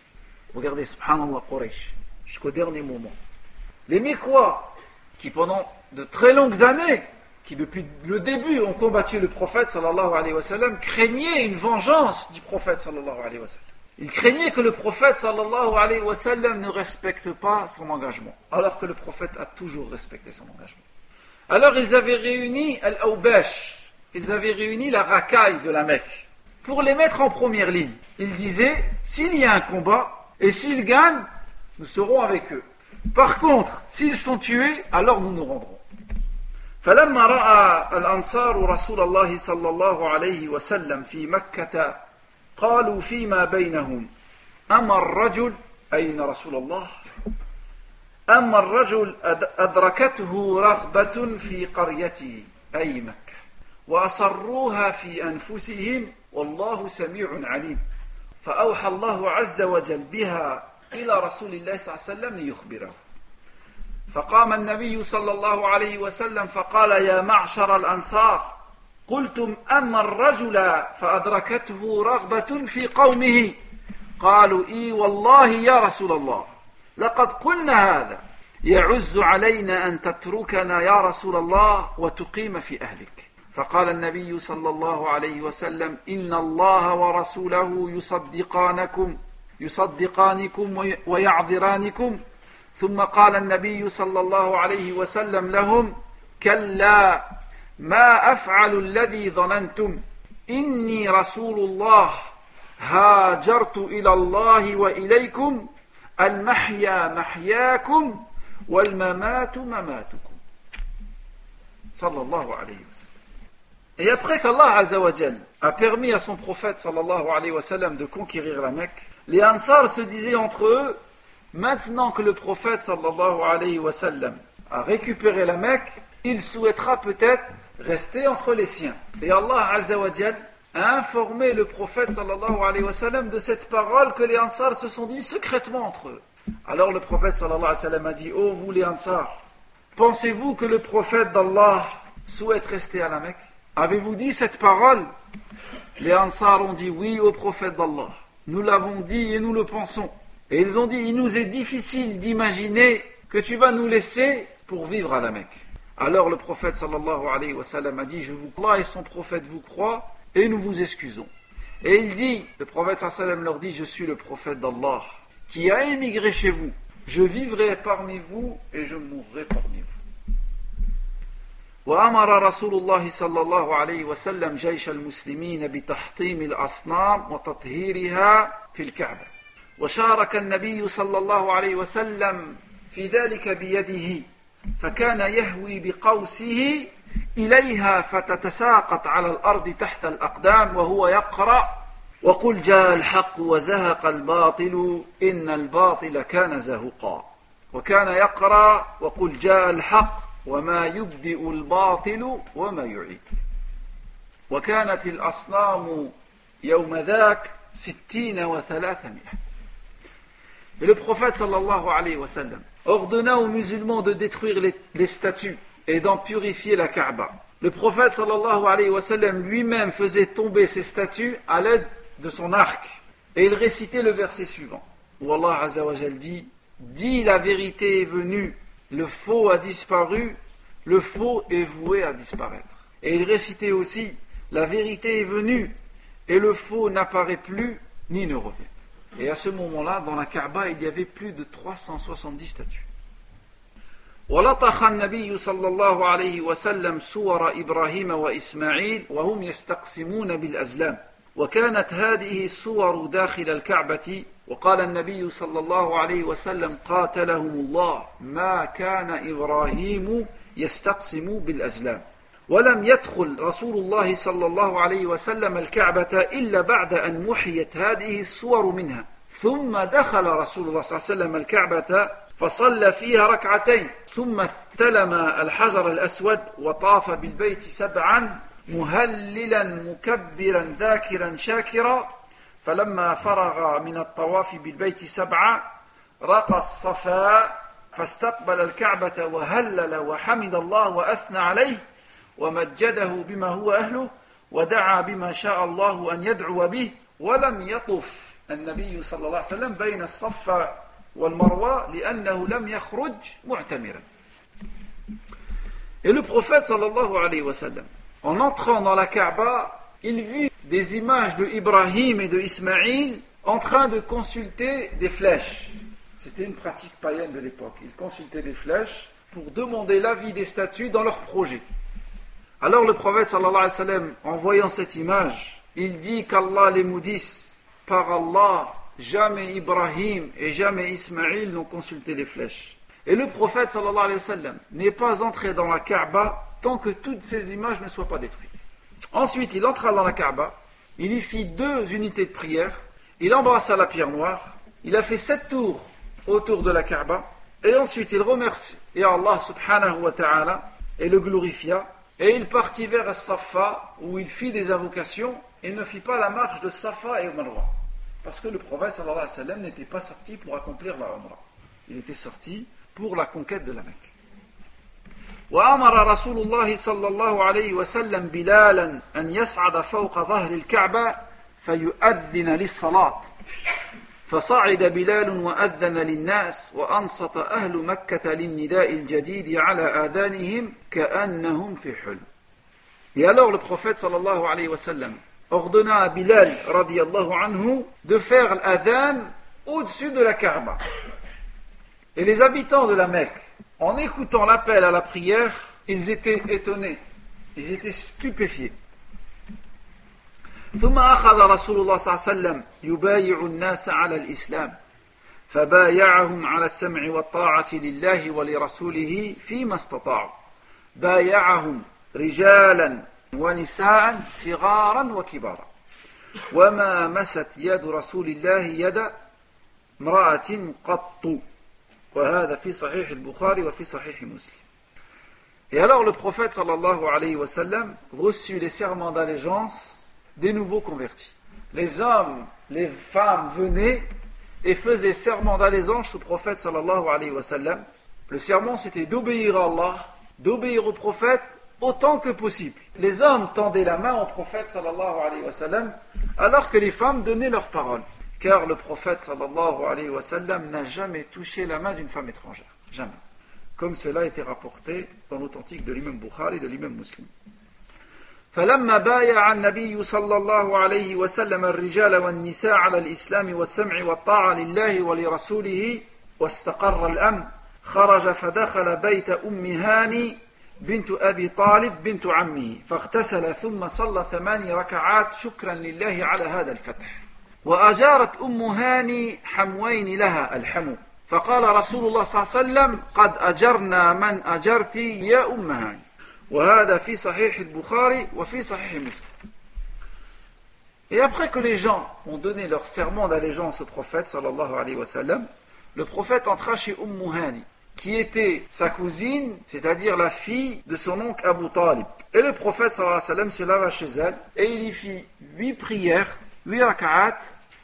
Regardez, subhanallah, Quraysh, jusqu'au dernier moment. Les Mécois, qui pendant de très longues années, qui depuis le début ont combattu le prophète sallallahu alayhi wa sallam, craignaient une vengeance du prophète sallallahu alayhi wa sallam. Il craignait que le prophète sallallahu alayhi wa sallam ne respecte pas son engagement, alors que le prophète a toujours respecté son engagement. Alors ils avaient réuni Al-Awbash, ils avaient réuni la racaille de la Mecque, pour les mettre en première ligne. Ils disaient, s'il y a un combat, et s'ils gagnent, nous serons avec eux. Par contre, s'ils sont tués, alors nous nous rendrons. فلما رأى الأنصار رسول الله صلى الله عليه وسلم في مكة قالوا فيما بينهم أما الرجل أين رسول الله؟ أما الرجل أدركته رغبة في قريته أي مكة وأصروها في أنفسهم والله سميع عليم. فأوحى الله عز وجل بها إلى رسول الله صلى الله عليه وسلم ليخبره. فقام النبي صلى الله عليه وسلم فقال يا معشر الأنصار قلتم أما الرجل فأدركته رغبة في قومه. قالوا إي والله يا رسول الله لقد قلنا هذا يعز علينا أن تتركنا يا رسول الله وتقيم في أهلك. فقال النبي صلى الله عليه وسلم إن الله ورسوله يصدقانكم يصدقانكم ويعذرانكم. ثم قال النبي صلى الله عليه وسلم لهم كلا ما أفعل الذي ظننتم إني رسول الله هاجرت إلى الله وإليكم المحيا محياكم والممات مماتكم صلى الله عليه وسلم Et après qu'Allah Azzawajal a permis à son prophète sallallahu alayhi wa sallam de conquérir la Mecque, les Ansar se disaient entre eux, maintenant que le prophète sallallahu alayhi wa sallam a récupéré la Mecque, il souhaitera peut-être rester entre les siens. Et Allah Azzawajal a informé le prophète sallallahu de cette parole que les Ansar se sont dit secrètement entre eux. Alors le prophète a dit, oh vous les Ansar, pensez-vous que le prophète d'Allah souhaite rester à la Mecque? Avez-vous dit cette parole? Les Ansar ont dit oui au prophète d'Allah. Nous l'avons dit et nous le pensons. Et ils ont dit, il nous est difficile d'imaginer que tu vas nous laisser pour vivre à la Mecque. Alors le prophète sallallahu alayhi wa sallam a dit, je vous crois et son prophète vous croit et nous vous excusons. Et il dit, le prophète sallallahu alayhi wa sallam leur dit, je suis le prophète d'Allah qui a émigré chez vous. Je vivrai parmi vous et je mourrai parmi vous. وأمر رسول الله صلى الله عليه وسلم جيش المسلمين بتحطيم الأصنام وتطهيرها في الكعبة وشارك النبي صلى الله عليه وسلم في ذلك بيده فكان يهوي بقوسه إليها فتتساقط على الأرض تحت الأقدام وهو يقرأ وقل جاء الحق وزهق الباطل إن الباطل كان زهقا وكان يقرأ وقل جاء الحق وما يبدئ الباطل وما يعيد. وكانت الأصنام يوم ذاك ستين وثلاثمائة. Et le prophète sallallahu alayhi wa sallam ordonna aux musulmans de détruire les, statues et d'en purifier la Kaaba. Le prophète lui-même faisait tomber ces statues à l'aide de son arc. Et il récitait le verset suivant, où Allah azza wa jal dit Dis la vérité est venue, le faux a disparu, le faux est voué à disparaître. Et il récitait aussi La vérité est venue, et le faux n'apparaît plus ni ne revient. Et à ce moment-là, dans la Kaaba, il y avait plus de 370 statues. ولطخ النبي صلى الله عليه وسلم صور ابراهيم واسماعيل وهم يستقسمون بالازلام وكانت هذه الصور داخل الكعبه وقال النبي صلى الله عليه وسلم قاتلهم الله ما كان ابراهيم يستقسم بالازلام ولم يدخل رسول الله صلى الله عليه وسلم الكعبة إلا بعد أن محيت هذه الصور منها. ثم دخل رسول الله صلى الله عليه وسلم الكعبة فصلى فيها ركعتين. ثم استلم الحجر الأسود وطاف بالبيت سبعا مهللا مكبرا ذاكرا شاكرا. فلما فرغ من الطواف بالبيت سبعا رقى الصفا فاستقبل الكعبة وهلل وحمد الله وأثنى عليه. ومجده بما هو أهله ودعا بما شاء الله أن يدعو به ولم يطف النبي صلى الله عليه وسلم بين الصفا Et le prophète sallallahu alayhi wa sallam, en entrant dans la Kaaba, il vit des images de Ibrahim et de Ismaïl en train de consulter des flèches. C'était une pratique païenne de l'époque. Ils consultaient des flèches pour demander l'avis des statues dans leur projet. Alors le prophète sallallahu alayhi wa en voyant cette image, il dit qu'Allah les maudisse par Allah jamais Ibrahim et jamais Ismaïl n'ont consulté les flèches. Et le prophète sallallahu alayhi wa sallam n'est pas entré dans la Kaaba tant que toutes ces images ne soient pas détruites. Ensuite, il entra dans la Kaaba, il y fit deux unités de prière, il embrassa la pierre noire, il a fait sept tours autour de la Kaaba, et ensuite il remercie et Allah subhanahu wa ta'ala et le glorifia, et il partit vers Safa où il fit des invocations et ne fit pas la marche de Safa et Marwa. Parce que le prophète sallallahu alayhi wa sallam n'était pas sorti pour accomplir la Umrah. Il était sorti pour la conquête de la Mecque. وأمر رسول الله صلى الله عليه وسلم بلالا أن يصعد فوق ظهر الكعبة فيؤذن للصلاة فصعد بلال وأذن للناس وأنصت أهل مكة للنداء الجديد على آذانهم كأنهم في حلم Et alors le prophète sallallahu alayhi wa sallam ordonna à Bilal radiallahu anhu de faire l'adhan au-dessus de la Kaaba. Et les habitants de la Mecque, en écoutant l'appel à la prière, ils étaient étonnés, ils étaient stupéfiés. ثم أخذ رسول الله صلى الله عليه وسلم يبايع الناس على الإسلام فبايعهم على السمع والطاعة لله ولرسوله فيما استطاعوا. بايعهم رجالا ونساء صغارا وكبارا. وما مست يد رسول الله يد امرأة قط وهذا في صحيح البخاري وفي صحيح مسلم. Et alors le prophète sallallahu alayhi wa sallam reçut les serments d'allégeance des nouveaux convertis. Les hommes, les femmes venaient et faisaient serment d'allégeance au prophète sallallahu alayhi wa sallam. Le serment c'était d'obéir à Allah, d'obéir au prophète autant que possible. Les hommes tendaient la main au prophète sallallahu alayhi wa sallam, alors que les femmes donnaient leur parole. Car le prophète sallallahu alayhi wa sallam n'a jamais touché la main d'une femme étrangère. Jamais. Comme cela a été rapporté dans l'authentique de l'imam Bukhari et de l'imam Muslim. فلما بايع النبي صلى الله عليه وسلم الرجال والنساء على الإسلام والسمع والطاعة لله ولرسوله واستقر الأمن خرج فدخل بيت أم هاني بنت أبي طالب بنت عمه فاغتسل ثم صلى ثماني ركعات شكرا لله على هذا الفتح. وأجارت أم هاني حموين لها الحمو. فقال رسول الله صلى الله عليه وسلم قد أجرنا من أجرت يا أم هاني. وهذا في صحيح البخاري وفي صحيح مسلم Et après que les gens ont donné leur serment d'allégeance au prophète sallallahu alayhi wa sallam, le prophète entra chez Umm Hani qui était sa cousine, c'est-à-dire la fille de son oncle Abu Talib. Et le prophète sallallahu alayhi wa sallam se lava chez elle et il y fit huit prières, huit rak'at,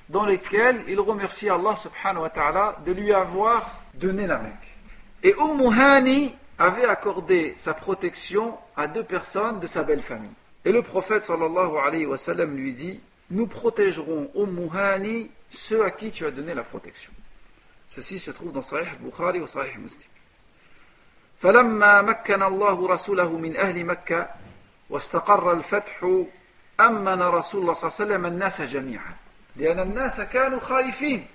dans lesquelles il remercie Allah subhanahu wa ta'ala de lui avoir donné la Mecque. Et Umm Hani avait accordé sa protection à deux personnes de sa belle famille. Et le prophète sallallahu alayhi wa sallam lui dit Nous protégerons Umm Hani ceux à qui tu as donné la protection. Ceci se trouve dans Sahih al-Bukhari ou Sahih Muslim. فلما مكن الله رسوله من أهل مكة واستقر الفتح أمن رسول الله صلى الله عليه وسلم الناس جميعا لأن الناس كانوا خائفين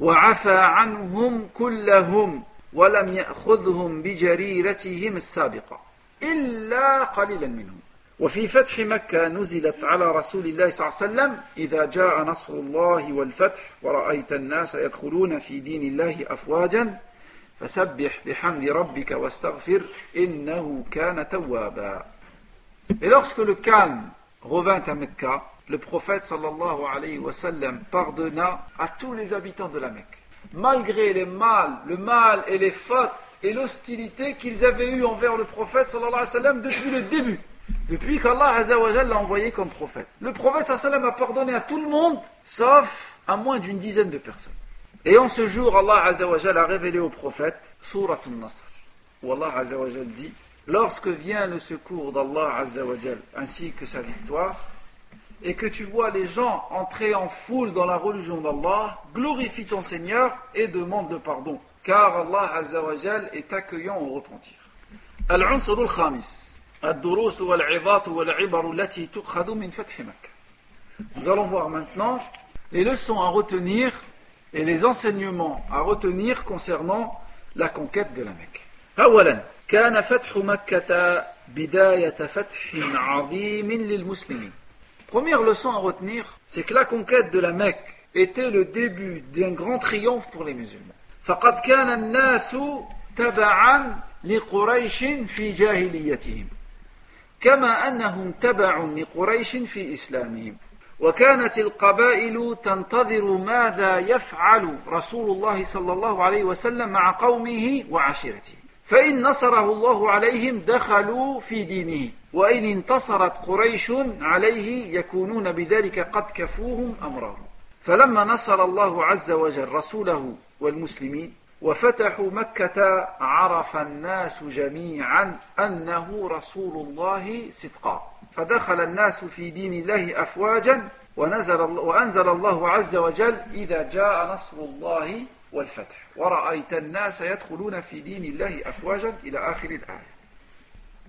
وعفى عنهم كلهم ولم يأخذهم بجريرتهم السابقة إلا قليلا منهم وفي فتح مكة نزلت على رسول الله صلى الله عليه وسلم إذا جاء نصر الله والفتح ورأيت الناس يدخلون في دين الله أفواجا فسبح بحمد ربك واستغفر إنه كان توابا Et lorsque le calme revint à Mecca, le prophète sallallahu alayhi wa sallam pardonna à tous les habitants de la Mecque. Malgré les mal, le mal et les fautes et l'hostilité qu'ils avaient eu envers le prophète sallallahu alayhi wa sallam depuis le début. Depuis qu'Allah l'a envoyé comme prophète. Le prophète sallam a pardonné à tout le monde, sauf à moins d'une dizaine de personnes. Et en ce jour, Allah a révélé au prophète Surat al-Nasr, où Allah dit Lorsque vient le secours d'Allah ainsi que sa victoire, et que tu vois les gens entrer en foule dans la religion d'Allah, glorifie ton Seigneur et demande le pardon, car Allah est accueillant au repentir. Al-Unsur al-Khamis. Nous allons voir maintenant les leçons à retenir et les enseignements à retenir concernant la conquête de la Mecque. أولا كان فتح مكة بداية فتح عظيم للمسلمين. Première leçon à retenir, c'est que la conquête de la Mecque était le début d'un grand triomphe pour les musulmans. فقد كان الناس تبعا لقريش في جاهليتهم. كما أنهم تبع لقريش في إسلامهم وكانت القبائل تنتظر ماذا يفعل رسول الله صلى الله عليه وسلم مع قومه وعشيرته فإن نصره الله عليهم دخلوا في دينه وإن انتصرت قريش عليه يكونون بذلك قد كفوهم أمرهم. فلما نصر الله عز وجل رسوله والمسلمين وفتحوا مكة عرف الناس جميعا أنه رسول الله صدقا. فدخل الناس في دين الله أفواجا ونزل وأنزل الله عز وجل إذا جاء نصر الله والفتح ورأيت الناس يدخلون في دين الله أفواجا إلى آخر الآية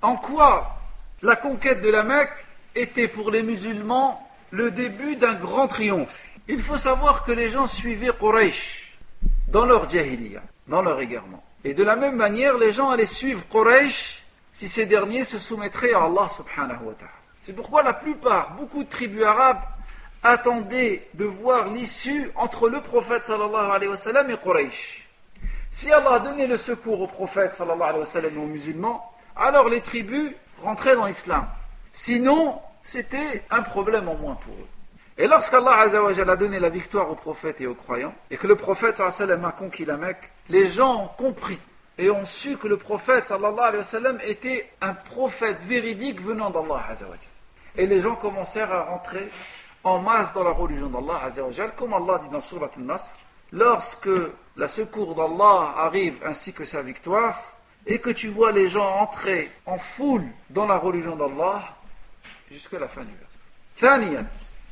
En quoi la conquête de la Mecque était pour les musulmans le début d'un grand triomphe Il faut savoir que les gens suivaient Quraysh dans leur jahiliya, dans leur égarement. Et de la même manière, les gens allaient suivre Quraysh si ces derniers se soumettraient à Allah subhanahu wa ta'ala. C'est pourquoi la plupart, beaucoup de tribus arabes attendaient de voir l'issue entre le prophète sallallahu alayhi et Quraysh. Si Allah a donné le secours au prophète sallallahu alayhi wa et aux musulmans, alors les tribus rentraient dans l'islam. Sinon, c'était un problème en moins pour eux. Et lorsqu'Allah a donné la victoire aux prophètes et aux croyants, et que le prophète sallam a conquis la Mecque, les gens ont compris et ont su que le prophète sallallahu alayhi était un prophète véridique venant d'Allah Et les gens commencèrent à rentrer en masse dans la religion d'Allah comme Allah dit dans Surat al-Nasr, lorsque la secours d'Allah arrive ainsi que sa victoire, et que tu vois les gens entrer en foule dans la religion d'Allah, jusqu'à la fin du verset.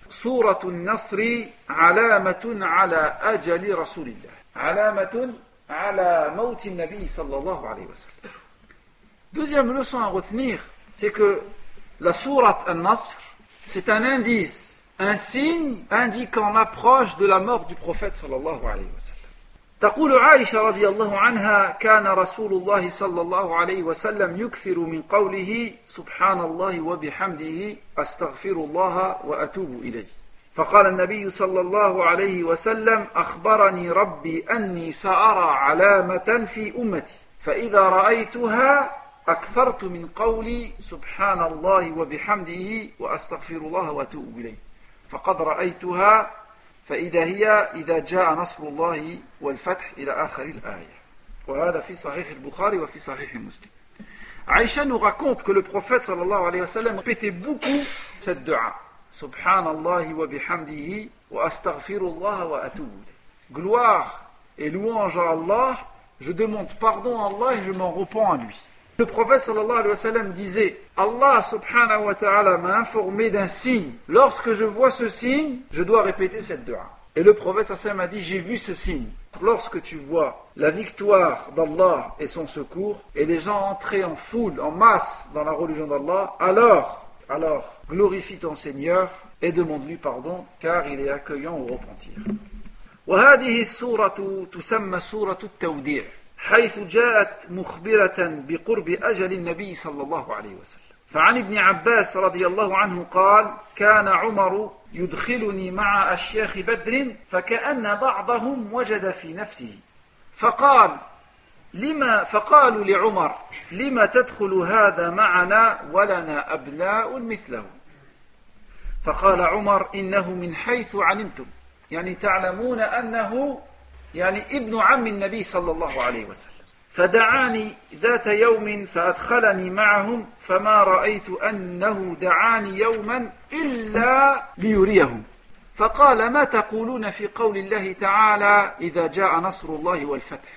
سورة النصر علامة على أجل رسول الله علامة على موت النبي صلى الله عليه وسلم Deuxième leçon à retenir, c'est que la sourate An-Nasr, c'est un indice, un signe indiquant l'approche de la mort du prophète sallallahu alayhi wa sallam. تقول عائشة رضي الله عنها كان رسول الله صلى الله عليه وسلم يكثر من قوله سبحان الله وبحمده أستغفر الله وأتوب إليه فقال النبي صلى الله عليه وسلم أخبرني ربي أني سأرى علامة في أمتي فإذا رأيتها أكثرت من قولي سبحان الله وبحمده وأستغفر الله وأتوب إليه فقد رأيتها فإذا هي إذا جاء نصر الله والفتح إلى آخر الآية وهذا في صحيح البخاري وفي صحيح مسلم Aïcha nous raconte que le prophète sallallahu alayhi wa sallam répétait beaucoup cette dua. Subhanallah wa bihamdihi wa astaghfirullah wa atubu. Gloire et louange à Allah, je demande pardon à Allah et je m'en repens à lui. Le prophète sallallahu alayhi wa sallam disait Allah subhanahu wa ta'ala m'a informé d'un signe. Lorsque je vois ce signe, je dois répéter cette dua. Et le prophète sallallahu a dit J'ai vu ce signe. Lorsque tu vois la victoire d'Allah et son secours, et les gens entrer en foule, en masse dans la religion d'Allah, alors, alors, glorifie ton Seigneur et demande-lui pardon, car il est accueillant au repentir. وهذه السورة تسمى سورة التوديع حيث جاءت مخبرة بقرب أجل النبي صلى الله عليه وسلم. فعن ابن عباس رضي الله عنه قال كان عمر يدخلني مع أشياخ بدر فكأن بعضهم وجد في نفسه. فقال لما فقالوا لعمر لما تدخل هذا معنا ولنا أبناء مثله؟ فقال عمر إنه من حيث علمتم. يعني تعلمون أنه يعني ابن عم النبي صلى الله عليه وسلم. فدعاني ذات يوم فأدخلني معهم فما رأيت أنه دعاني يوما إلا ليريهم. فقال ما تقولون في قول الله تعالى إذا جاء نصر الله والفتح؟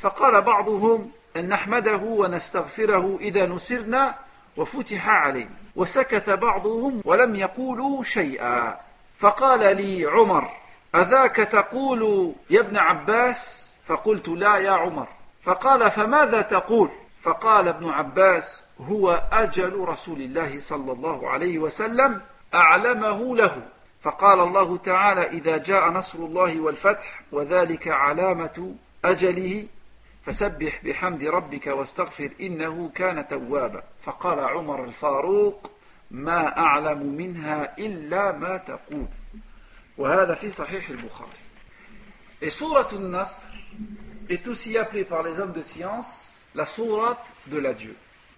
فقال بعضهم أن نحمده ونستغفره إذا نسرنا وفتح علينا وسكت بعضهم ولم يقولوا شيئا. فقال لي عمر أذاك تقول يا ابن عباس؟ فقلت لا يا عمر. فقال فماذا تقول؟ فقال ابن عباس هو أجل رسول الله صلى الله عليه وسلم أعلمه له. فقال الله تعالى إذا جاء نصر الله والفتح وذلك علامة أجله فسبح بحمد ربك واستغفر إنه كان توابا. فقال عمر الفاروق ما أعلم منها إلا ما تقول. وهذا في صحيح البخاري Et سورة النصر est aussi appelée par les hommes de science la sourate de l'adieu.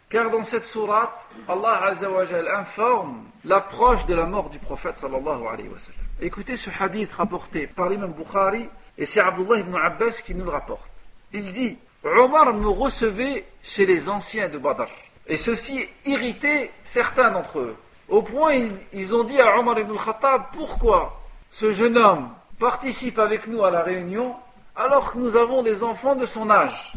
Car dans cette sourate, Allah Azzawajal informe l'approche de la mort du prophète sallallahu alayhi wa sallam. Écoutez ce hadith rapporté par l'imam Bukhari et c'est Abdullah ibn Abbas qui nous le rapporte. Il dit Omar me recevait chez les anciens de Badr. Et ceci irritait certains d'entre eux. Au point, ils, ils ont dit à Omar ibn Khattab Pourquoi ce jeune homme participe avec nous à la réunion alors que nous avons des enfants de son âge.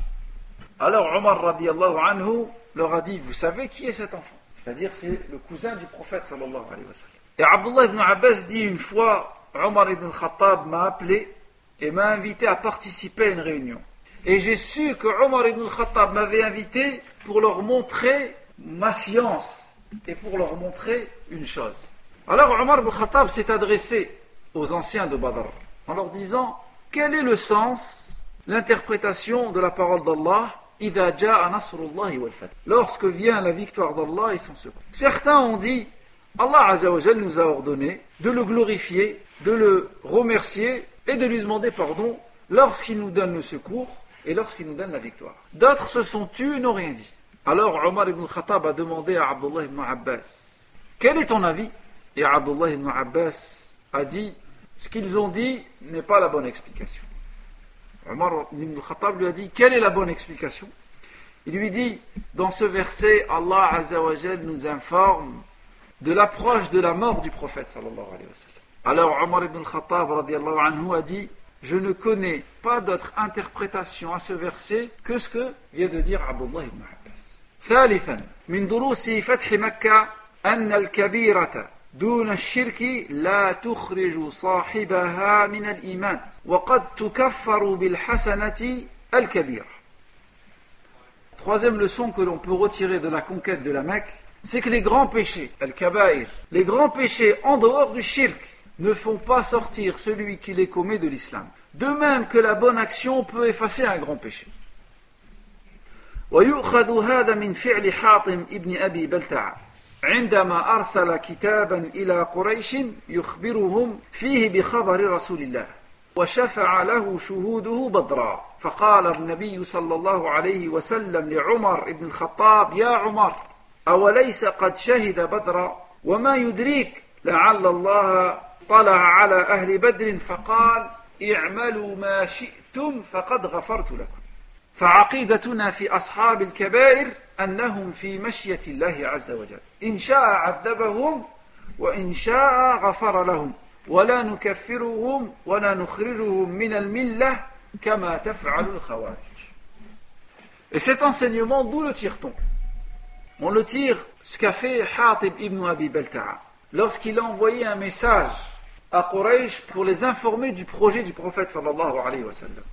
Alors Omar radiallahu anhu leur a dit, vous savez qui est cet enfant? C'est-à-dire c'est le cousin du prophète sallallahu alayhi wa sallam. Et Abdullah ibn Abbas dit une fois, Omar ibn Khattab m'a appelé et m'a invité à participer à une réunion. Et j'ai su que Omar ibn Khattab m'avait invité pour leur montrer ma science et pour leur montrer une chose. Alors Omar ibn Khattab s'est adressé aux anciens de Badr en leur disant quel est le sens, l'interprétation de la parole d'Allah Lorsque vient la victoire d'Allah et son secours. Certains ont dit Allah Azzawajal nous a ordonné de le glorifier, de le remercier et de lui demander pardon lorsqu'il nous donne le secours et lorsqu'il nous donne la victoire. D'autres se sont tus et n'ont rien dit. Alors Omar ibn Khattab a demandé à Abdullah ibn Abbas Quel est ton avis? Et Abdullah ibn Abbas a dit ce qu'ils ont dit n'est pas la bonne explication. Omar ibn Khattab lui a dit quelle est la bonne explication Il lui dit dans ce verset Allah Azzawajal nous informe de l'approche de la mort du prophète sallallahu alayhi wa sallam. Alors Omar ibn Khattab radiallahu anhu a dit je ne connais pas d'autre interprétation à ce verset que ce que vient de dire Abdullah ibn Abbas. ثالثا من دروس فتح مكة أن الكبيرة دون الشرك لا تخرج صاحبها من الإيمان وقد تكفر بالحسنة الكبيرة Troisième leçon que l'on peut retirer de la conquête de la Mecque, c'est que les grands péchés, al-kabair, les grands péchés en dehors du shirk, ne font pas sortir celui qui les commet de l'islam. De même que la bonne action peut effacer un grand péché. ويؤخذ هذا من فعل حاطم ابن أبي بلتع عندما أرسل كتابا إلى قريش يخبرهم فيه بخبر رسول الله وشفع له شهوده بدرا. فقال النبي صلى الله عليه وسلم لعمر بن الخطاب يا عمر أوليس قد شهد بدرا؟ وما يدريك؟ لعل الله طلع على أهل بدر فقال اعملوا ما شئتم فقد غفرت لكم. فعقيدتنا في أصحاب الكبائر أنهم في مشية الله عز وجل إن شاء عذبهم وإن شاء غفر لهم ولا نكفرهم ولا نخرجهم من الملة كما تفعل الخوارج Et cet enseignement, d'où le tire-t-on On le tire ce qu'a fait Hatib ibn Abi Balta'a lorsqu'il a envoyé un message à Quraysh pour les informer du projet du prophète sallallahu alayhi wa sallam.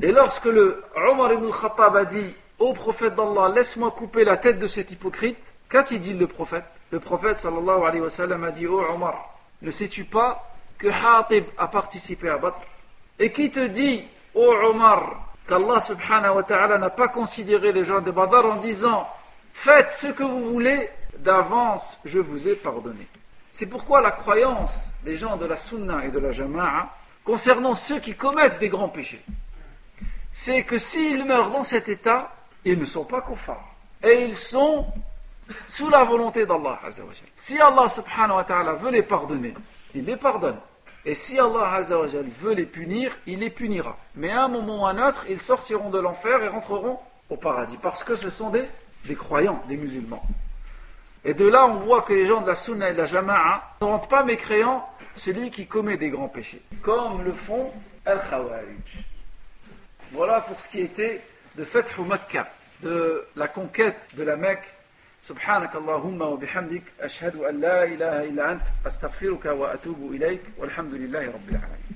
Et lorsque le Omar ibn Khattab a dit Ô prophète d'Allah, laisse-moi couper la tête de cet hypocrite, qu'a-t-il dit le prophète? Le prophète sallallahu alayhi wa sallam a dit Ô Omar, ne sais-tu pas que Hatib a participé à Badr? Et qui te dit, ô Omar, qu'Allah subhanahu wa ta'ala n'a pas considéré les gens de Badr en disant Faites ce que vous voulez, d'avance je vous ai pardonné. C'est pourquoi la croyance des gens de la Sunna et de la Jama'a concernant ceux qui commettent des grands péchés, c'est que s'ils meurent dans cet état, ils ne sont pas kuffars. Et ils sont sous la volonté d'Allah. Si Allah subhanahu wa ta'ala veut les pardonner, il les pardonne. Et si Allah veut les punir, il les punira. Mais à un moment ou à un autre, ils sortiront de l'enfer et rentreront au paradis. Parce que ce sont des, des croyants, des musulmans. Et de là, on voit que les gens de la Sunna et de la Jama'a ne rendent pas mécréant celui qui commet des grands péchés, comme le font Al-Khawarij. Voilà pour ce qui était de Fathu Makkah, de la conquête de la Mecque. سبحانك اللهم وبحمدك أشهد أن لا إله إلا أنت أستغفرك وأتوب إليك والحمد لله رب العالمين